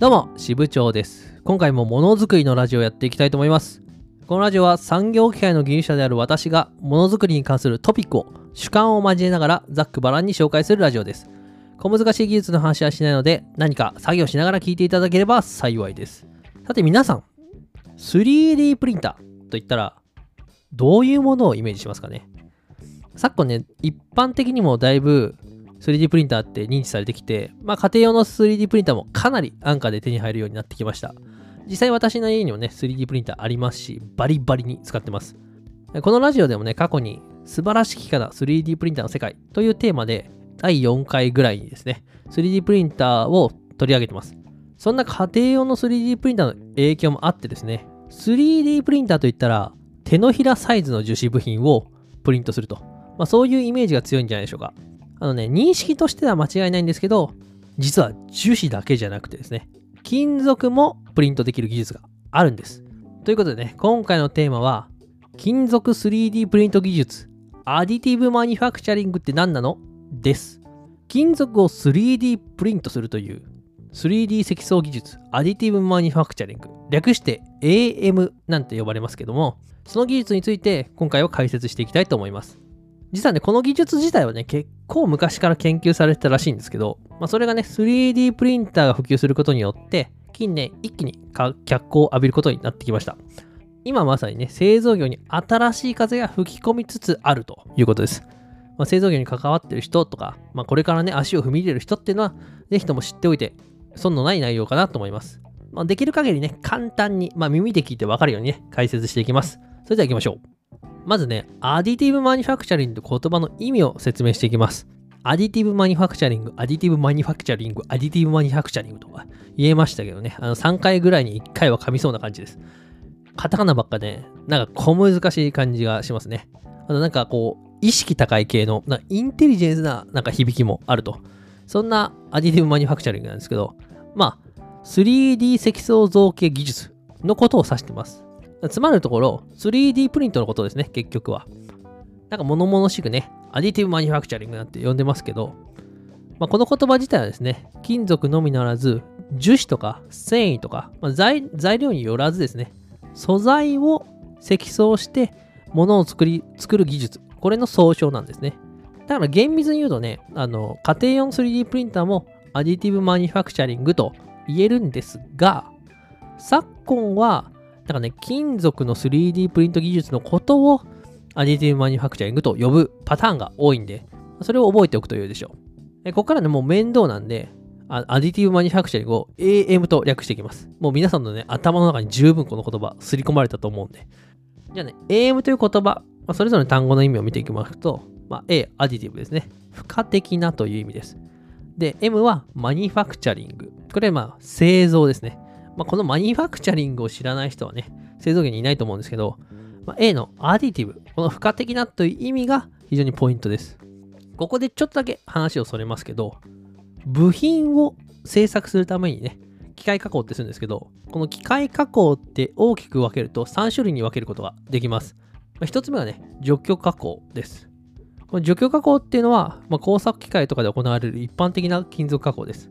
どうも、支部長です。今回もものづくりのラジオをやっていきたいと思います。このラジオは産業機械の技術者である私がものづくりに関するトピックを主観を交えながらざっくばらんに紹介するラジオです。小難しい技術の話はしないので何か作業しながら聞いていただければ幸いです。さて皆さん、3D プリンターといったらどういうものをイメージしますかね？昨今ね、一般的にもだいぶ 3D プリンターって認知されてきて、まあ家庭用の 3D プリンターもかなり安価で手に入るようになってきました。実際私の家にもね、3D プリンターありますし、バリバリに使ってます。このラジオでもね、過去に素晴らしきかな 3D プリンターの世界というテーマで第4回ぐらいにですね、3D プリンターを取り上げてます。そんな家庭用の 3D プリンターの影響もあってですね、3D プリンターといったら手のひらサイズの樹脂部品をプリントすると。まあそういうイメージが強いんじゃないでしょうか。あのね、認識としては間違いないんですけど、実は樹脂だけじゃなくてですね、金属もプリントできる技術があるんです。ということでね、今回のテーマは、金属 3D プリント技術、アディティブマニファクチャリングって何なの？です。金属を 3D プリントするという 3D 積層技術、アディティブマニファクチャリング、略して AM なんて呼ばれますけども、その技術について今回は解説していきたいと思います。実はね、この技術自体はね、結構昔から研究されてたらしいんですけど、まあ、それがね、3D プリンターが普及することによって、近年一気に脚光を浴びることになってきました。今まさにね、製造業に新しい風が吹き込みつつあるということです。まあ、製造業に関わってる人とか、まあ、これからね、足を踏み入れる人っていうのは、ぜひとも知っておいて、損のない内容かなと思います。まあ、できる限りね、簡単に、まあ、耳で聞いてわかるようにね、解説していきます。それでは行きましょう。まずね、アディティブマニファクチャリングと言葉の意味を説明していきます。アディティブマニファクチャリング、アディティブマニファクチャリング、アディティブマニファクチャリングとか言えましたけどね、あの3回ぐらいに1回は噛みそうな感じです。カタカナばっかね、なんか小難しい感じがしますね。あとなんかこう、意識高い系の、なインテリジェンスななんか響きもあると。そんなアディティブマニファクチャリングなんですけど、まあ、3D 積層造形技術のことを指してます。つまるところ、3D プリントのことですね、結局は。なんか物々しくね、アディティブマニュファクチャリングなんて呼んでますけど、まあ、この言葉自体はですね、金属のみならず、樹脂とか繊維とか、まあ、材料によらずですね、素材を積層して物を作り作る技術、これの総称なんですね。だから厳密に言うとね、あの家庭用の 3D プリンターもアディティブマニュファクチャリングと言えるんですが、昨今はなんかね、金属の 3D プリント技術のことをアディティブマニュファクチャリングと呼ぶパターンが多いんで、それを覚えておくと良いでしょう。ここからね、もう面倒なんで、アディティブマニュファクチャリングを AM と略していきます。もう皆さんのね、頭の中に十分この言葉、刷り込まれたと思うんで。じゃあね、AM という言葉、まあ、それぞれの単語の意味を見ていきますと、まあ、A、アディティブですね。付加的なという意味です。で、M はマニファクチャリング。これはまあ、製造ですね。まあ、このマニファクチャリングを知らない人はね、製造業にいないと思うんですけど、まあ、A のアディティブ、この付加的なという意味が非常にポイントです。ここでちょっとだけ話をそれますけど、部品を製作するためにね、機械加工ってするんですけど、この機械加工って大きく分けると3種類に分けることができます。まあ、1つ目はね、除去加工です。この除去加工っていうのは、まあ、工作機械とかで行われる一般的な金属加工です。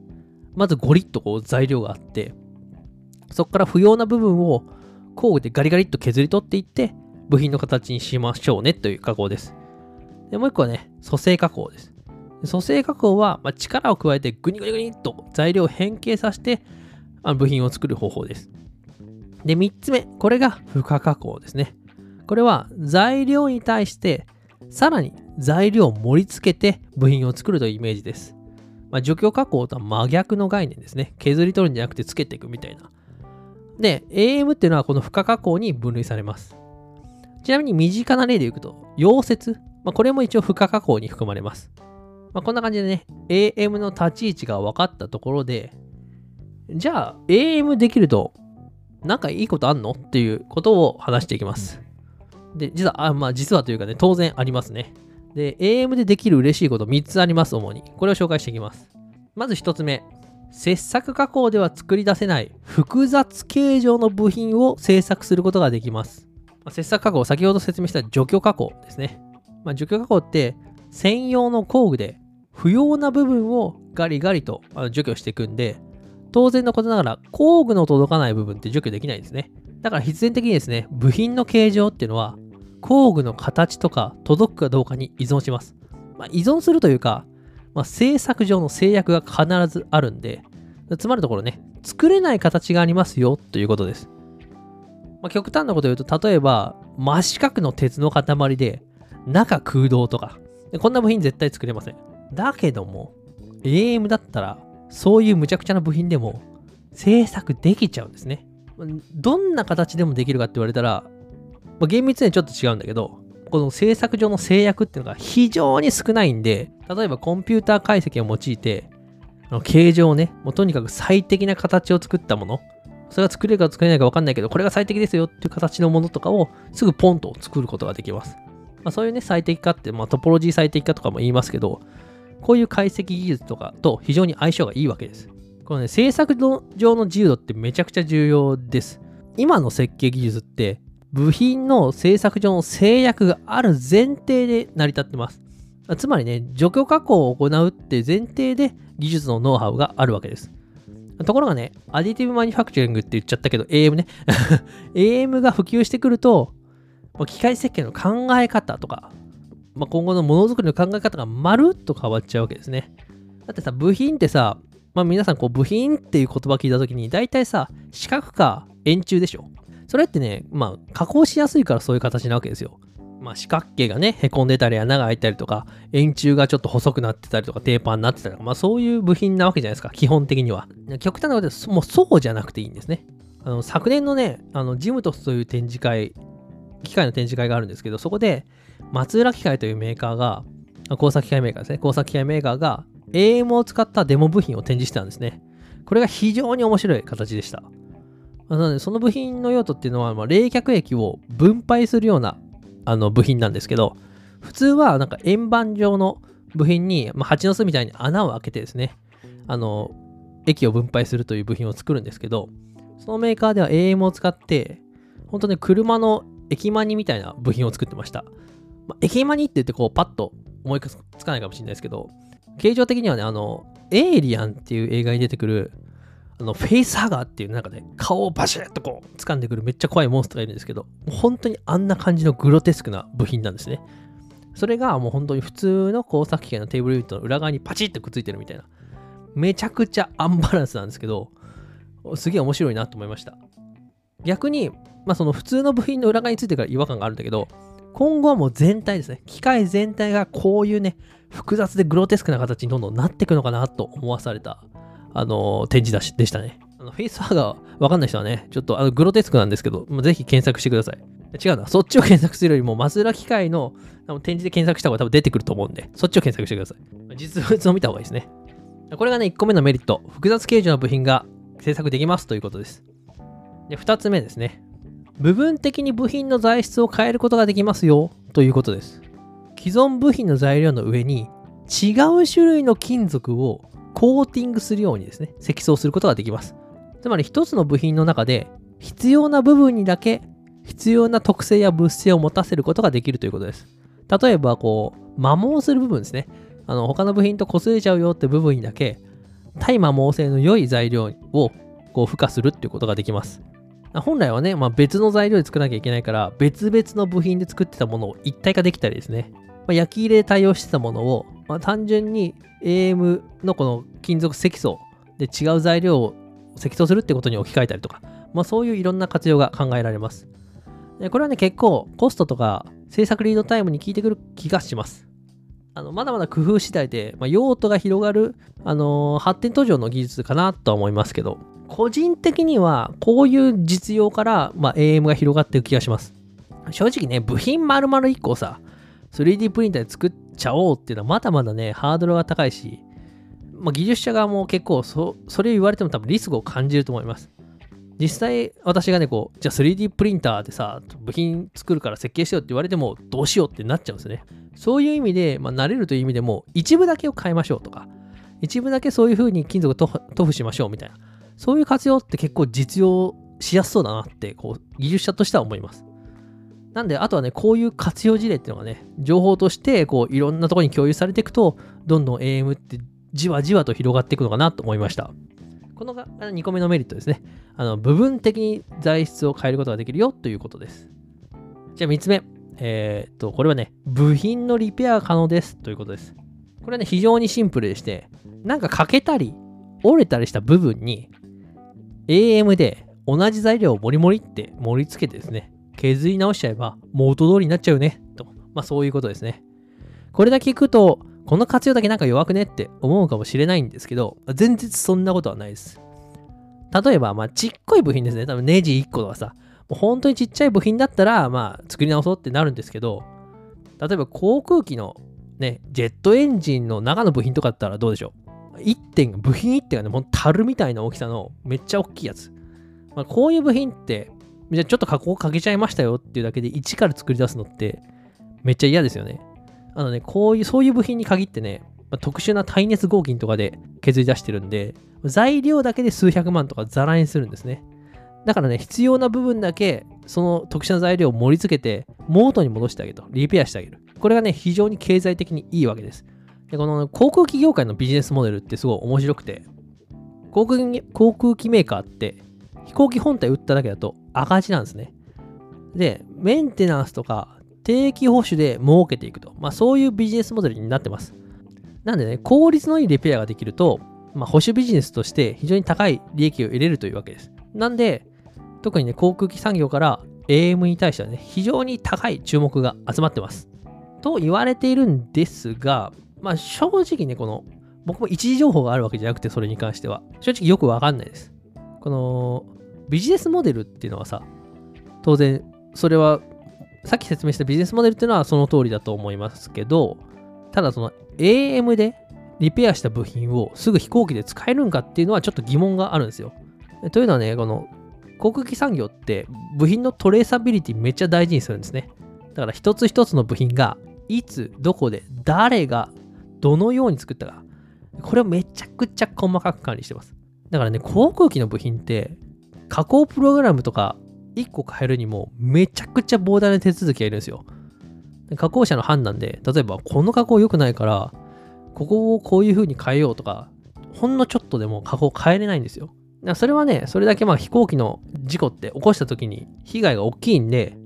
まずゴリッとこう材料があって、そこから不要な部分を工具でガリガリっと削り取っていって、部品の形にしましょうねという加工です。でもう一個はね、組成加工です。組成加工は、まあ、力を加えてグニグニグニっと材料を変形させてあの部品を作る方法です。で、3つ目、これが付加加工ですね。これは材料に対してさらに材料を盛り付けて部品を作るというイメージです。まあ、除去加工とは真逆の概念ですね。削り取るんじゃなくてつけていくみたいな。で、AM っていうのはこの付加加工に分類されます。ちなみに身近な例でいくと、溶接。まあ、これも一応付加加工に含まれます。まあ、こんな感じでね、AM の立ち位置が分かったところで、じゃあ、AM できると、なんかいいことあんのっていうことを話していきます。で、実は、あまあ、実はというかね、当然ありますね。で、AM でできる嬉しいこと3つあります、主に。これを紹介していきます。まず1つ目。切削加工では作り出せない複雑形状の部品を製作することができます。まあ、切削加工、先ほど説明した除去加工ですね。まあ、除去加工って専用の工具で不要な部分をガリガリと除去していくんで、当然のことながら工具の届かない部分って除去できないんですね。だから必然的にですね、部品の形状っていうのは工具の形とか届くかどうかに依存します。まあ、依存するというか、まあ、製作上の制約が必ずあるんで、つまるところね、作れない形がありますよということです。まあ、極端なこと言うと、例えば、真四角の鉄の塊で、中空洞とか、こんな部品絶対作れません。だけども、AM だったら、そういう無茶苦茶な部品でも製作できちゃうんですね。どんな形でもできるかって言われたら、まあ、厳密にはちょっと違うんだけど、この制作上の制約っていうのが非常に少ないんで、例えばコンピューター解析を用いて、あの形状をね、もうとにかく最適な形を作ったもの、それが作れるか作れないか分かんないけど、これが最適ですよっていう形のものとかをすぐポンと作ることができます。まあ、そういうね、最適化って、まあ、トポロジー最適化とかも言いますけど、こういう解析技術とかと非常に相性がいいわけです。このね、制作上の自由度ってめちゃくちゃ重要です。今の設計技術って、部品の製作上の制約がある前提で成り立ってます。つまりね、除去加工を行うって前提で技術のノウハウがあるわけです。ところがね、アディティブマニファクチャリングって言っちゃったけど、AM ね。AM が普及してくると、機械設計の考え方とか、まあ、今後のものづくりの考え方がまるっと変わっちゃうわけですね。だってさ、部品ってさ、まあ、皆さんこう部品っていう言葉聞いたときに、大体さ、四角か円柱でしょ。それってね、まあ、加工しやすいからそういう形なわけですよ。まあ、四角形がね、へこんでたり穴が開いたりとか、円柱がちょっと細くなってたりとか、テーパーになってたりとか、まあそういう部品なわけじゃないですか、基本的には。極端なことで、もうそうじゃなくていいんですね。あの昨年のね、あのジムトスという展示会、機械の展示会があるんですけど、そこで、松浦機械というメーカーが、工作機械メーカーですね。工作機械メーカーが AM を使ったデモ部品を展示してたんですね。これが非常に面白い形でした。なので、その部品の用途っていうのは、まあ、冷却液を分配するようなあの部品なんですけど、普通はなんか円盤状の部品に、まあ、蜂の巣みたいに穴を開けてですね、あの、液を分配するという部品を作るんですけど、そのメーカーでは AM を使って、本当に車の液マニみたいな部品を作ってました。まあ、駅マニって言ってこうパッと思いつかないかもしれないですけど、形状的にはね、あの、エイリアンっていう映画に出てくる、あの、フェイスハガーっていうなんかね、顔をバシッとこう掴んでくるめっちゃ怖いモンスターがいるんですけど、本当にあんな感じのグロテスクな部品なんですね。それがもう本当に普通の工作機械のテーブルユニットの裏側にパチッとくっついてるみたいな。めちゃくちゃアンバランスなんですけど、すげえ面白いなと思いました。逆に、まあその普通の部品の裏側についてから違和感があるんだけど、今後はもう全体ですね。機械全体がこういうね、複雑でグロテスクな形にどんどんなっていくのかなと思わされた、あの、展示出しでしたね。あのフェイスハガーわかんない人はね、ちょっとあのグロテスクなんですけど、ぜひ検索してください。違うな。そっちを検索するよりも、マズラ機械の展示で検索した方が多分出てくると思うんで、そっちを検索してください。実物を見た方がいいですね。これがね、1個目のメリット。複雑形状の部品が製作できますということです。で、2つ目ですね。部分的に部品の材質を変えることができますよということです。既存部品の材料の上に違う種類の金属をコーティングするようにですね、積層することができます。つまり一つの部品の中で必要な部分にだけ必要な特性や物性を持たせることができるということです。例えば、こう、摩耗する部分ですね。あの、他の部品と擦れちゃうよって部分にだけ、対摩耗性の良い材料をこう付加するっていうことができます。本来はね、まあ、別の材料で作らなきゃいけないから、別々の部品で作ってたものを一体化できたりですね。まあ、焼き入れで対応してたものを、まあ、単純に AM のこの金属積層で違う材料を積層するってことに置き換えたりとか、まあ、そういういろんな活用が考えられます。でこれはね、結構コストとか制作リードタイムに効いてくる気がします。あのまだまだ工夫次第で、まあ、用途が広がる、あのー、発展途上の技術かなとは思いますけど、個人的にはこういう実用から、まあ、AM が広がっていく気がします。正直ね、部品丸々1個さ、3D プリンターで作っちゃおうっていうのはまだまだね、ハードルが高いし、まあ、技術者側も結構そそれを言われても多分リスクを感じると思います。実際私がね、こう、じゃあ 3D プリンターでさ、部品作るから設計してよって言われてもどうしようってなっちゃうんですね。そういう意味で、まあ、慣れるという意味でも一部だけを変えましょうとか、一部だけそういう風に金属を塗布しましょうみたいな。そういう活用って結構実用しやすそうだなって、こう、技術者としては思います。なんで、あとはね、こういう活用事例っていうのがね、情報として、こう、いろんなところに共有されていくと、どんどん AM ってじわじわと広がっていくのかなと思いました。この2個目のメリットですね。あの部分的に材質を変えることができるよということです。じゃあ3つ目。えー、っと、これはね、部品のリペア可能ですということです。これはね、非常にシンプルでして、なんか欠けたり、折れたりした部分に、AM で同じ材料をモリモリって盛り付けてですね、削り直しちゃえば元通りになっちゃうね、と。まあそういうことですね。これだけ聞くと、この活用だけなんか弱くねって思うかもしれないんですけど、全然そんなことはないです。例えば、まあ、ちっこい部品ですね。多分ネジ1個とかさ、もう本当にちっちゃい部品だったら、まあ、作り直そうってなるんですけど、例えば航空機のね、ジェットエンジンの中の部品とかだったらどうでしょう ?1 点、部品1点がね、もう樽みたいな大きさのめっちゃ大きいやつ。まあ、こういう部品って、じゃあちょっと加工かけちゃいましたよっていうだけで一から作り出すのってめっちゃ嫌ですよね。あのね、こういう、そういう部品に限ってね、まあ、特殊な耐熱合金とかで削り出してるんで、材料だけで数百万とかザラにするんですね。だからね、必要な部分だけ、その特殊な材料を盛り付けて、元に戻してあげると。リペアしてあげる。これがね、非常に経済的にいいわけです。で、この航空機業界のビジネスモデルってすごい面白くて、航空機航空機メーカーって飛行機本体売っただけだと赤字なんですね。で、メンテナンスとか定期保守で儲けていくと。まあそういうビジネスモデルになってます。なんでね、効率のいいリペアができると、まあ、保守ビジネスとして非常に高い利益を得れるというわけです。なんで、特にね、航空機産業から AM に対してはね、非常に高い注目が集まってます。と言われているんですが、まあ正直ね、この、僕も一時情報があるわけじゃなくて、それに関しては。正直よくわかんないです。この、ビジネスモデルっていうのはさ、当然、それは、さっき説明したビジネスモデルっていうのはその通りだと思いますけど、ただその AM でリペアした部品をすぐ飛行機で使えるんかっていうのはちょっと疑問があるんですよ。というのはね、この航空機産業って部品のトレーサビリティめっちゃ大事にするんですね。だから一つ一つの部品がいつ、どこで、誰が、どのように作ったか。これをめちゃくちゃ細かく管理してます。だからね、航空機の部品って加工プログラムとか1個変えるにもめちゃくちゃ膨大な手続きがいるんですよ。加工者の判断で、例えばこの加工良くないから、ここをこういう風に変えようとか、ほんのちょっとでも加工変えれないんですよ。それはね、それだけまあ飛行機の事故って起こした時に被害が大きいんで、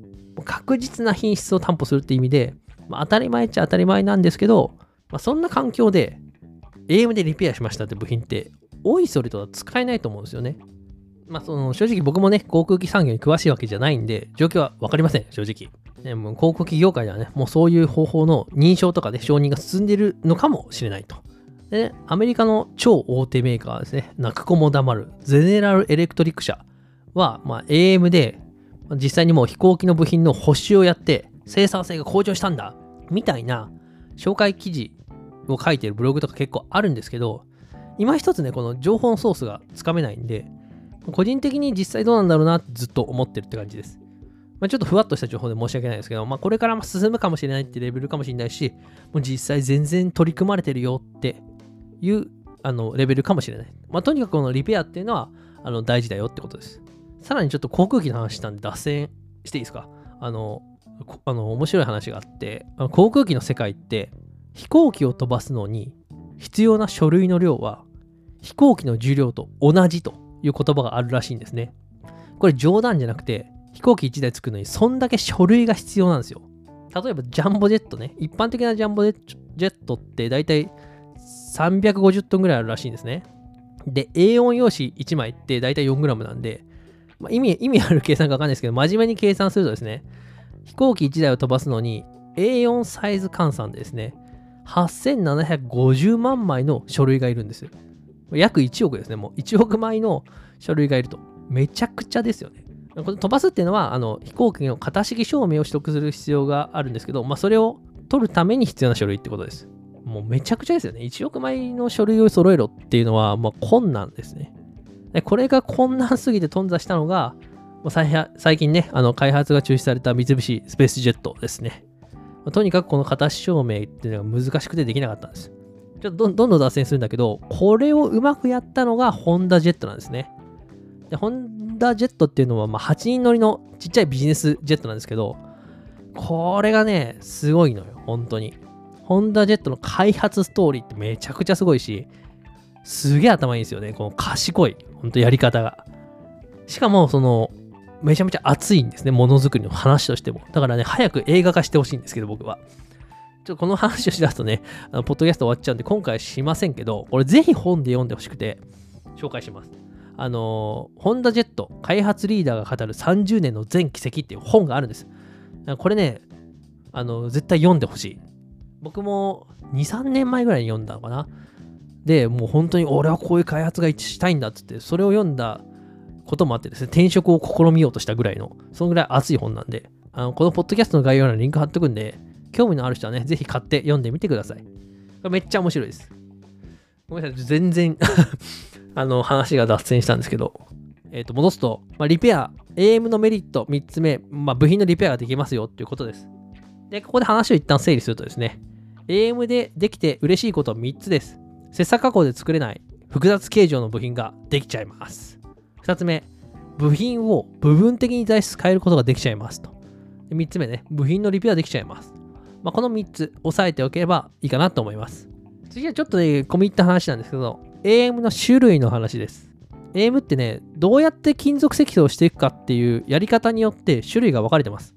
確実な品質を担保するって意味で、まあ、当たり前っちゃ当たり前なんですけど、まあ、そんな環境で AM でリペアしましたって部品って、おいそれとは使えないと思うんですよね。まあ、その正直僕もね、航空機産業に詳しいわけじゃないんで、状況は分かりません、正直。ね、もう航空機業界ではね、もうそういう方法の認証とかで承認が進んでいるのかもしれないと。で、ね、アメリカの超大手メーカーですね、泣く子も黙る、ゼネラルエレクトリック社は、まあ、AM で、実際にもう飛行機の部品の補修をやって、生産性が向上したんだ、みたいな紹介記事を書いてるブログとか結構あるんですけど、今一つね、この情報のソースがつかめないんで、個人的に実際どうなんだろうなってずっと思ってるって感じです。まあ、ちょっとふわっとした情報で申し訳ないですけど、まあ、これからも進むかもしれないってレベルかもしれないし、もう実際全然取り組まれてるよっていうあのレベルかもしれない。まあ、とにかくこのリペアっていうのはあの大事だよってことです。さらにちょっと航空機の話したんで脱線していいですか？あの、あの面白い話があって、あの航空機の世界って飛行機を飛ばすのに必要な書類の量は飛行機の重量と同じという言葉があるらしいんですね。これ冗談じゃなくて飛行機1台作るのにそんだけ書類が必要なんですよ。例えばジャンボジェットね。一般的なジャンボジェットってだいたい350トンぐらいあるらしいんですね。で、A4 用紙1枚ってだいたい 4g なんで、まあ、意味、意味ある計算かわかんないですけど、真面目に計算するとですね、飛行機1台を飛ばすのに A4 サイズ換算でですね、8750万枚の書類がいるんですよ。約1億ですね。もう1億枚の書類がいると。めちゃくちゃですよね。これ飛ばすっていうのは、あの飛行機の型式証明を取得する必要があるんですけど、まあ、それを取るために必要な書類ってことです。もうめちゃくちゃですよね。1億枚の書類を揃えろっていうのは、まあ、困難ですね。でこれが困難すぎて頓挫したのが、最近ね、あの開発が中止された三菱スペースジェットですね。とにかくこの形証明っていうのが難しくてできなかったんです。ちょっとどんどん脱線するんだけど、これをうまくやったのがホンダジェットなんですね。でホンダジェットっていうのはまあ8人乗りのちっちゃいビジネスジェットなんですけど、これがね、すごいのよ、本当に。ホンダジェットの開発ストーリーってめちゃくちゃすごいし、すげえ頭いいんですよね。この賢い。ほんとやり方が。しかも、その、めちゃめちゃ熱いんですね。ものづくりの話としても。だからね、早く映画化してほしいんですけど、僕は。ちょっとこの話をしだすとね、あのポッドキャスト終わっちゃうんで、今回しませんけど、これぜひ本で読んでほしくて、紹介します。あのホンダジェット開発リーダーが語る30年の全奇跡っていう本があるんです。これね、あの、絶対読んでほしい。僕も2、3年前ぐらいに読んだのかな。で、もう本当に俺はこういう開発が一致したいんだっつって、それを読んだこともあってですね、転職を試みようとしたぐらいの、そのぐらい熱い本なんで、あのこのポッドキャストの概要欄にリンク貼っとくんで、興味のある人はね、ぜひ買って読んでみてください。めっちゃ面白いです。ごめんなさい、全然 あの、話が脱線したんですけど、えっ、ー、と、戻すと、まあ、リペア、AM のメリット3つ目、まあ、部品のリペアができますよっていうことです。で、ここで話を一旦整理するとですね、AM でできて嬉しいこと3つです。切削加工で作れない複雑形状の部品ができちゃいます。2つ目、部品を部分的に材質変えることができちゃいますと。3つ目ね、部品のリペアできちゃいます。まあ、この3つ押さえておければいいかなと思います。次はちょっとね、込み入った話なんですけど、AM の種類の話です。AM ってね、どうやって金属積層していくかっていうやり方によって種類が分かれてます。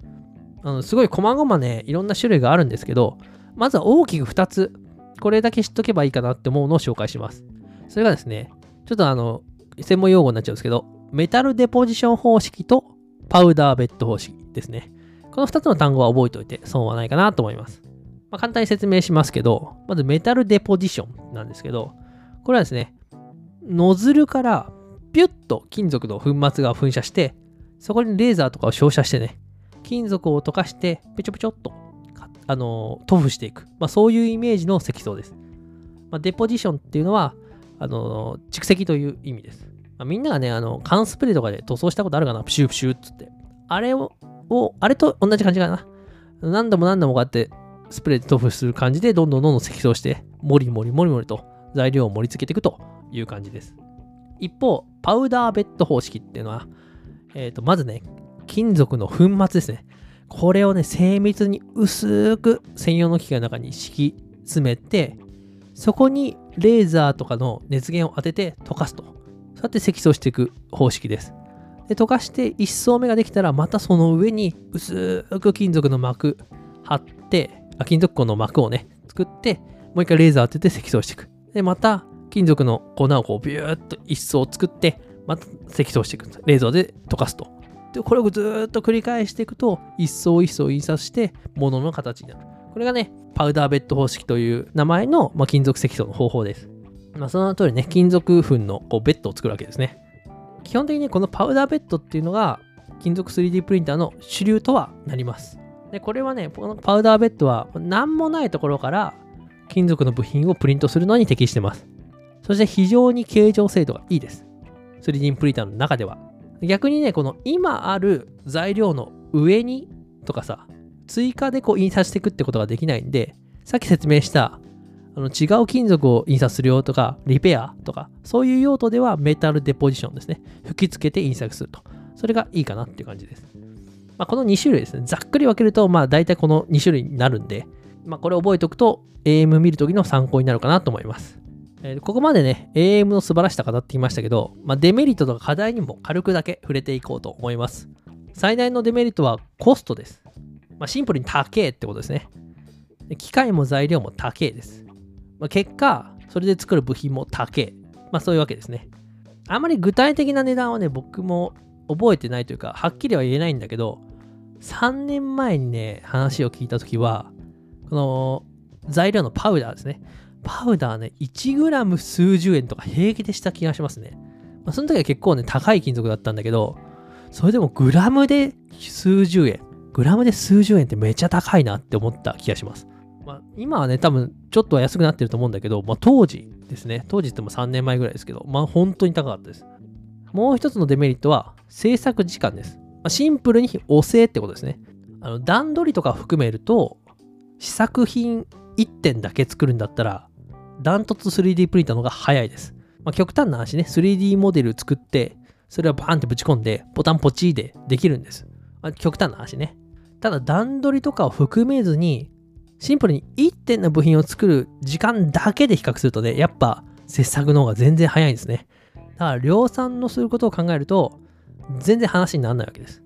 あのすごい細々ね、いろんな種類があるんですけど、まずは大きく2つ、これだけ知っとけばいいかなって思うのを紹介します。それがですね、ちょっとあの、専門用語になっちゃうんですけど、メタルデポジション方式とパウダーベッド方式ですね。この2つの単語は覚えておいて損はないかなと思います。まあ、簡単に説明しますけど、まずメタルデポジションなんですけど、これはですね、ノズルからピュッと金属の粉末が噴射して、そこにレーザーとかを照射してね、金属を溶かして、ぺちょぺちょっと、あの、塗布していく。まあ、そういうイメージの積層です。まあ、デポジションっていうのは、あの、蓄積という意味です。まあ、みんながね、あの、缶スプレーとかで塗装したことあるかな？プシュープシューっつって。あれを、をあれと同じ感じかな。何度も何度もこうやってスプレーで塗布する感じで、どんどんどんどん積層して、もりもりもりもりと材料を盛り付けていくという感じです。一方、パウダーベッド方式っていうのは、えっ、ー、と、まずね、金属の粉末ですね。これをね、精密に薄く専用の機械の中に敷き詰めて、そこにレーザーとかの熱源を当てて溶かすと。そうやって積層していく方式です。で、溶かして1層目ができたら、またその上に薄く金属の膜貼って、あ金属鋼の膜をね、作って、もう一回レーザー当てて積層していく。で、また金属の粉をこうビューッと一層作って、また積層していくんです。レーザーで溶かすと。で、これをずっと繰り返していくと、一層一層印刷して、物の形になる。これがね、パウダーベッド方式という名前の、まあ、金属積層の方法です。まあ、その通りね、金属粉のこうベッドを作るわけですね。基本的にこのパウダーベッドっていうのが、金属 3D プリンターの主流とはなります。で、これはね、このパウダーベッドは何もないところから金属の部品をプリントするのに適してます。そして非常に形状精度がいいです。3D プリンターの中では。逆にね、この今ある材料の上にとかさ、追加でこう印刷していくってことができないんで、さっき説明したあの違う金属を印刷するよとか、リペアとか、そういう用途ではメタルデポジションですね。吹き付けて印刷すると。それがいいかなっていう感じです。まあ、この2種類ですね。ざっくり分けると、まあ大体この2種類になるんで、まあ、これ覚えておくと AM 見るときの参考になるかなと思います。えー、ここまでね、AM の素晴らしさ語ってきましたけど、まあ、デメリットとか課題にも軽くだけ触れていこうと思います。最大のデメリットはコストです。まあ、シンプルに高えってことですね。機械も材料も高えです。まあ、結果、それで作る部品も高え。まあそういうわけですね。あまり具体的な値段はね、僕も覚えてないというか、はっきりは言えないんだけど、3年前にね、話を聞いたときは、この材料のパウダーですね。パウダーね、1g 数十円とか平気でした気がしますね。まあ、その時は結構ね、高い金属だったんだけど、それでもグラムで数十円。グラムで数十円ってめっちゃ高いなって思った気がします。まあ、今はね、多分ちょっとは安くなってると思うんだけど、まあ、当時ですね、当時っても3年前ぐらいですけど、まあ本当に高かったです。もう一つのデメリットは制作時間です。まあ、シンプルに遅えってことですね。あの段取りとか含めると、試作品1点だけ作るんだったら、ダントツ 3D プリンターの方が早いです。まあ、極端な話ね、3D モデル作って、それをバーンってぶち込んで、ボタンポチーでできるんです。まあ、極端な話ね。ただ段取りとかを含めずに、シンプルに1点の部品を作る時間だけで比較するとね、やっぱ切削の方が全然早いんですね。だから量産のすることを考えると、全然話にならないわけです。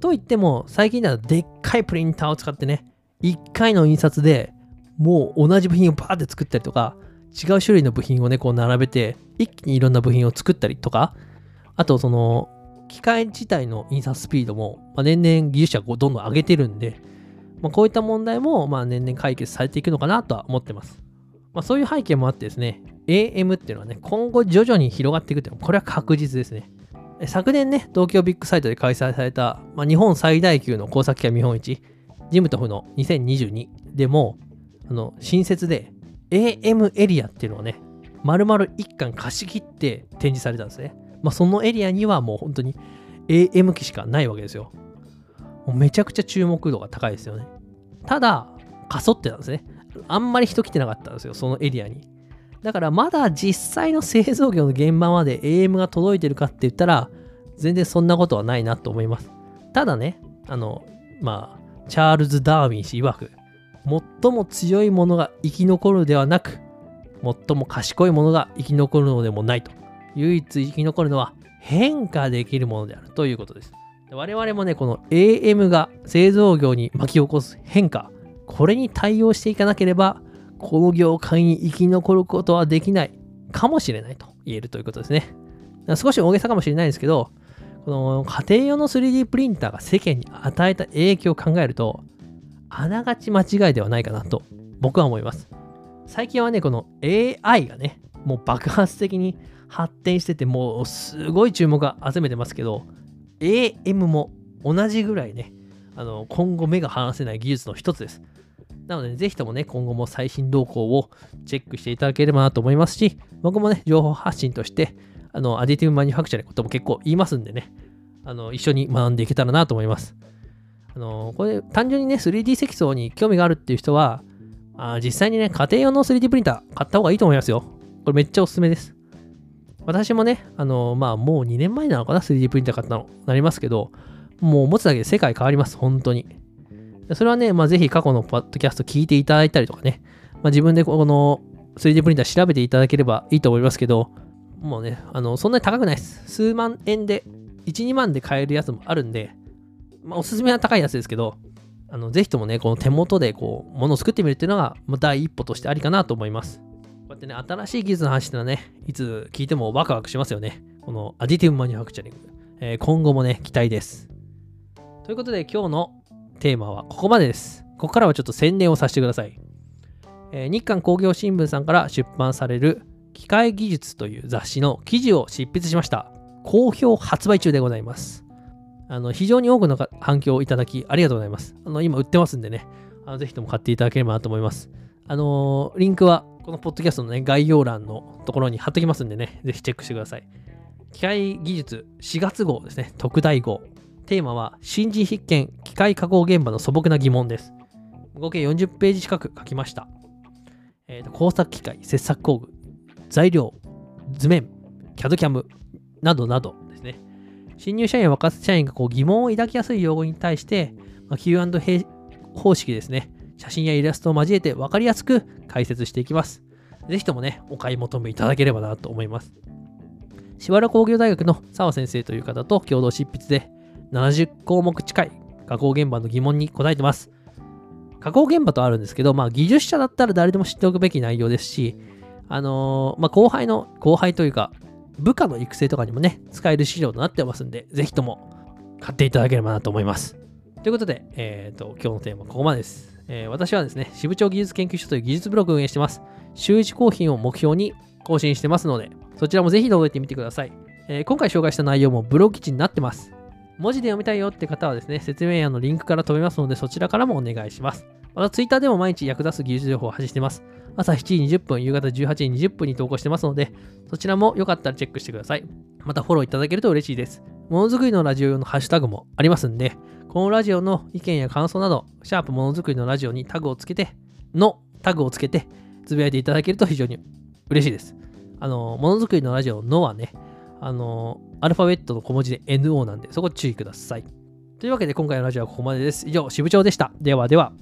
といっても、最近だとでっかいプリンターを使ってね、1回の印刷でもう同じ部品をバーって作ったりとか、違う種類の部品をね、こう並べて、一気にいろんな部品を作ったりとか、あとその、機械自体の印刷スピードも、まあ、年々技術者がどんどん上げてるんで、まあ、こういった問題もまあ年々解決されていくのかなとは思ってます。まあ、そういう背景もあってですね、AM っていうのはね、今後徐々に広がっていくっていうのは、これは確実ですね。昨年ね、東京ビッグサイトで開催された、まあ、日本最大級の工作機械見本市、ジムトフの2022でも、あの、新設で AM エリアっていうのをね、丸々一巻貸し切って展示されたんですね。まあ、そのエリアにはもう本当に AM 機しかないわけですよ。もうめちゃくちゃ注目度が高いですよね。ただ、かそってたんですね。あんまり人来てなかったんですよ、そのエリアに。だからまだ実際の製造業の現場まで AM が届いてるかって言ったら、全然そんなことはないなと思います。ただね、あの、まあ、チャールズ・ダーウィン氏曰く、最も強いものが生き残るではなく、最も賢いものが生き残るのでもないと。唯一生き残るのは変化できるものであるということです。我々もね、この AM が製造業に巻き起こす変化、これに対応していかなければ、この業界に生き残ることはできないかもしれないと言えるということですね。少し大げさかもしれないですけど、この家庭用の 3D プリンターが世間に与えた影響を考えると、あながち間違いではないかなと僕は思います。最近はね、この AI がね、もう爆発的に発展してて、もうすごい注目が集めてますけど、AM も同じぐらいね、あの今後目が離せない技術の一つです。なので、ね、ぜひともね、今後も最新動向をチェックしていただければなと思いますし、僕もね、情報発信として、あの、アディティブマニュファクチャーのことも結構言いますんでね、あの、一緒に学んでいけたらなと思います。あの、これ、単純にね、3D 積層に興味があるっていう人は、あ実際にね、家庭用の 3D プリンター買った方がいいと思いますよ。これめっちゃおすすめです。私もね、あの、まあ、もう2年前なのかな、3D プリンター買ったの、なりますけど、もう持つだけで世界変わります、本当に。それはね、まあ、ぜひ過去のポッドキャスト聞いていただいたりとかね、まあ、自分でこの 3D プリンター調べていただければいいと思いますけど、もうね、あの、そんなに高くないです。数万円で、1、2万で買えるやつもあるんで、まあ、おすすめは高いやつですけど、あのぜひともね、この手元でこう、ものを作ってみるっていうのが、まあ、第一歩としてありかなと思います。こうやってね、新しい技術の話ってのはね、いつ聞いてもワクワクしますよね。このアディティブマニュファクチャリング。えー、今後もね、期待です。ということで、今日のテーマはここまでです。ここからはちょっと宣伝をさせてください。えー、日韓工業新聞さんから出版される機械技術という雑誌の記事を執筆しました。好評発売中でございます。あの非常に多くの反響をいただきありがとうございます。あの今売ってますんでね、あのぜひとも買っていただければなと思います。あのー、リンクはこのポッドキャストの、ね、概要欄のところに貼っておきますんでね、ぜひチェックしてください。機械技術4月号ですね、特大号。テーマは、新人必見機械加工現場の素朴な疑問です。合計40ページ近く書きました。えーと、工作機械、切削工具、材料、図面、CAD キャムなどなどですね。新入社員や若手社員がこう疑問を抱きやすい用語に対して、まあ、Q&A 方式ですね。写真やイラストを交えて分かりやすく解説していきます。ぜひともね、お買い求めいただければなと思います。しばら工業大学の澤先生という方と共同執筆で、70項目近い加工現場の疑問に答えてます。加工現場とあるんですけど、まあ、技術者だったら誰でも知っておくべき内容ですし、あのー、まあ、後輩の、後輩というか、部下の育成とかにもね、使える資料となってますんで、ぜひとも買っていただければなと思います。ということで、えっ、ー、と、今日のテーマはここまでです。えー、私はですね、支部長技術研究所という技術ブログを運営してます。週1更新を目標に更新してますので、そちらもぜひ覗いてみてください。えー、今回紹介した内容もブログ記事になってます。文字で読みたいよって方はですね、説明欄のリンクから飛べますので、そちらからもお願いします。また、Twitter でも毎日役立つ技術情報を発信してます。朝7時20分、夕方18時20分に投稿してますので、そちらもよかったらチェックしてください。また、フォローいただけると嬉しいです。ものづくりのラジオ用のハッシュタグもありますんで、このラジオの意見や感想など、シャープものづくりのラジオにタグをつけて、のタグをつけて、つぶやいていただけると非常に嬉しいです。あの、ものづくりのラジオのはね、あの、アルファベットの小文字で NO なんで、そこ注意ください。というわけで今回のラジオはここまでです。以上、支部長でした。ではでは。